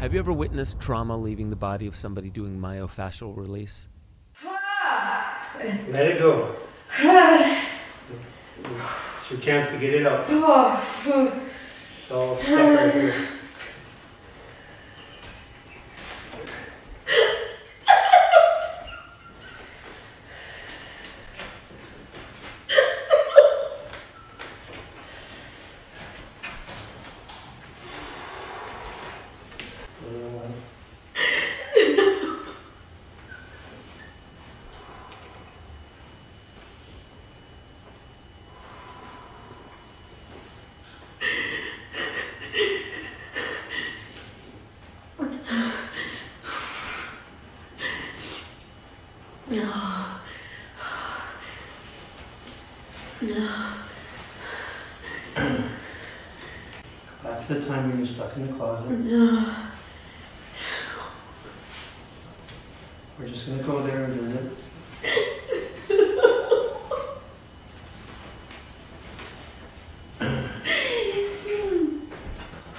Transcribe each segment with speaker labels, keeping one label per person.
Speaker 1: Have you ever witnessed trauma leaving the body of somebody doing myofascial release?
Speaker 2: Let it go. It's your chance to get it out. It's all stuck right here. Back to the time when you're stuck in the closet. No. We're just gonna go there and visit.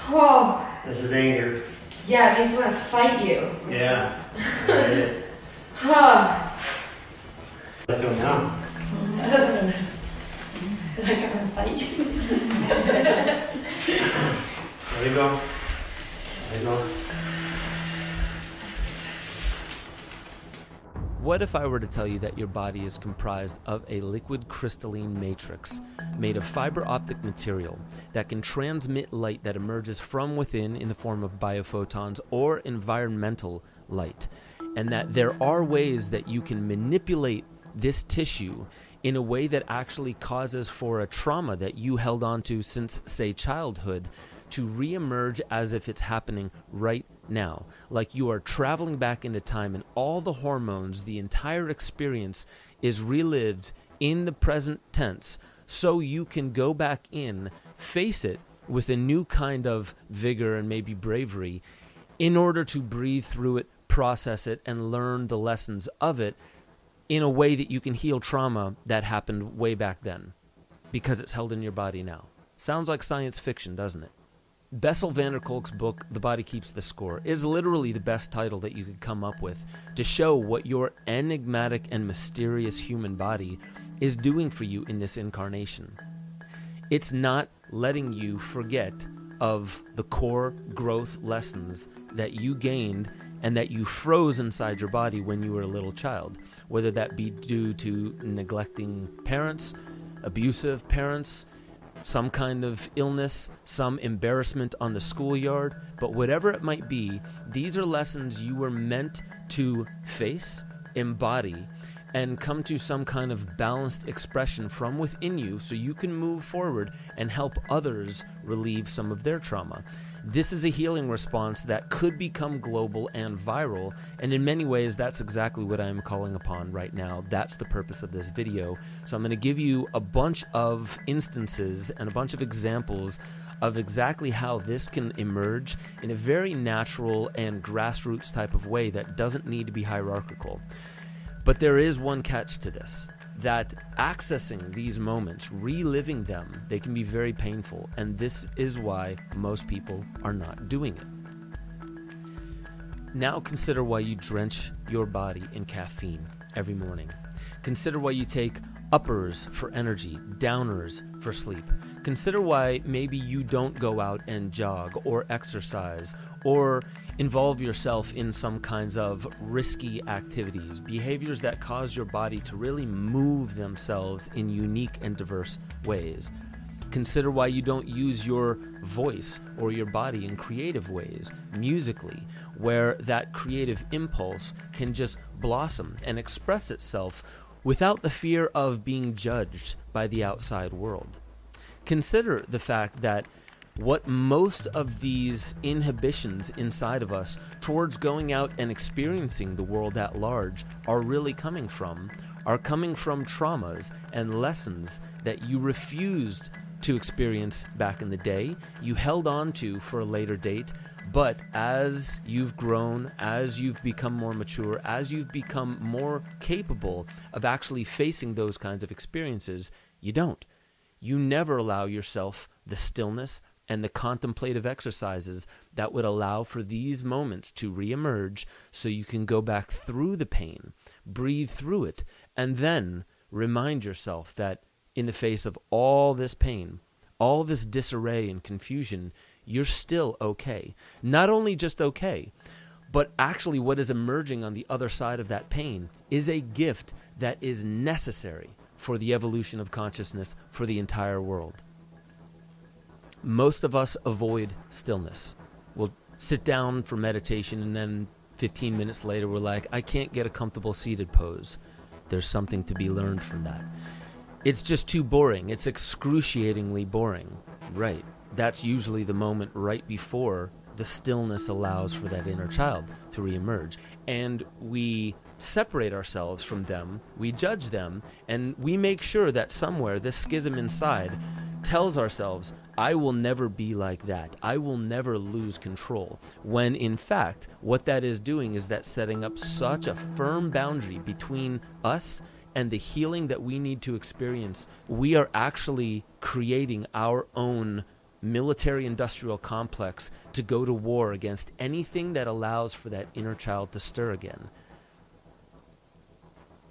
Speaker 3: Oh,
Speaker 2: This is anger.
Speaker 3: yeah, it makes me want to fight you.
Speaker 2: Yeah. That is.
Speaker 3: Oh,
Speaker 2: Let go now.
Speaker 1: What if I were to tell you that your body is comprised of a liquid crystalline matrix made of fiber optic material that can transmit light that emerges from within in the form of biophotons or environmental light? And that there are ways that you can manipulate this tissue in a way that actually causes for a trauma that you held on to since, say, childhood to reemerge as if it's happening right now. Like you are traveling back into time and all the hormones, the entire experience is relived in the present tense so you can go back in, face it with a new kind of vigor and maybe bravery in order to breathe through it, process it, and learn the lessons of it in a way that you can heal trauma that happened way back then because it's held in your body now. Sounds like science fiction, doesn't it? Bessel van der Kolk's book, The Body Keeps the Score, is literally the best title that you could come up with to show what your enigmatic and mysterious human body is doing for you in this incarnation. It's not letting you forget of the core growth lessons that you gained and that you froze inside your body when you were a little child, whether that be due to neglecting parents, abusive parents, some kind of illness, some embarrassment on the schoolyard, but whatever it might be, these are lessons you were meant to face, embody, and come to some kind of balanced expression from within you so you can move forward and help others relieve some of their trauma. This is a healing response that could become global and viral, and in many ways, that's exactly what I am calling upon right now. That's the purpose of this video. So, I'm going to give you a bunch of instances and a bunch of examples of exactly how this can emerge in a very natural and grassroots type of way that doesn't need to be hierarchical. But there is one catch to this that accessing these moments, reliving them, they can be very painful. And this is why most people are not doing it. Now consider why you drench your body in caffeine every morning. Consider why you take uppers for energy, downers for sleep. Consider why maybe you don't go out and jog or exercise or involve yourself in some kinds of risky activities, behaviors that cause your body to really move themselves in unique and diverse ways. Consider why you don't use your voice or your body in creative ways, musically, where that creative impulse can just blossom and express itself without the fear of being judged by the outside world. Consider the fact that what most of these inhibitions inside of us towards going out and experiencing the world at large are really coming from are coming from traumas and lessons that you refused to experience back in the day, you held on to for a later date, but as you've grown, as you've become more mature, as you've become more capable of actually facing those kinds of experiences, you don't. You never allow yourself the stillness and the contemplative exercises that would allow for these moments to reemerge so you can go back through the pain, breathe through it, and then remind yourself that in the face of all this pain, all this disarray and confusion, you're still okay. Not only just okay, but actually, what is emerging on the other side of that pain is a gift that is necessary for the evolution of consciousness for the entire world. Most of us avoid stillness. We'll sit down for meditation and then 15 minutes later we're like, I can't get a comfortable seated pose. There's something to be learned from that. It's just too boring. It's excruciatingly boring. Right. That's usually the moment right before the stillness allows for that inner child to reemerge. And we separate ourselves from them, we judge them, and we make sure that somewhere this schism inside tells ourselves, I will never be like that. I will never lose control. When in fact, what that is doing is that setting up such a firm boundary between us and the healing that we need to experience. We are actually creating our own military industrial complex to go to war against anything that allows for that inner child to stir again.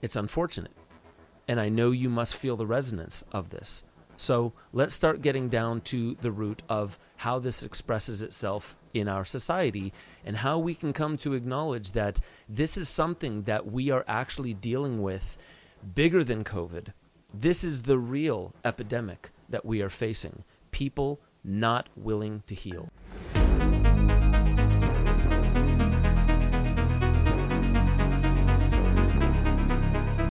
Speaker 1: It's unfortunate. And I know you must feel the resonance of this. So let's start getting down to the root of how this expresses itself in our society and how we can come to acknowledge that this is something that we are actually dealing with bigger than COVID. This is the real epidemic that we are facing. People not willing to heal.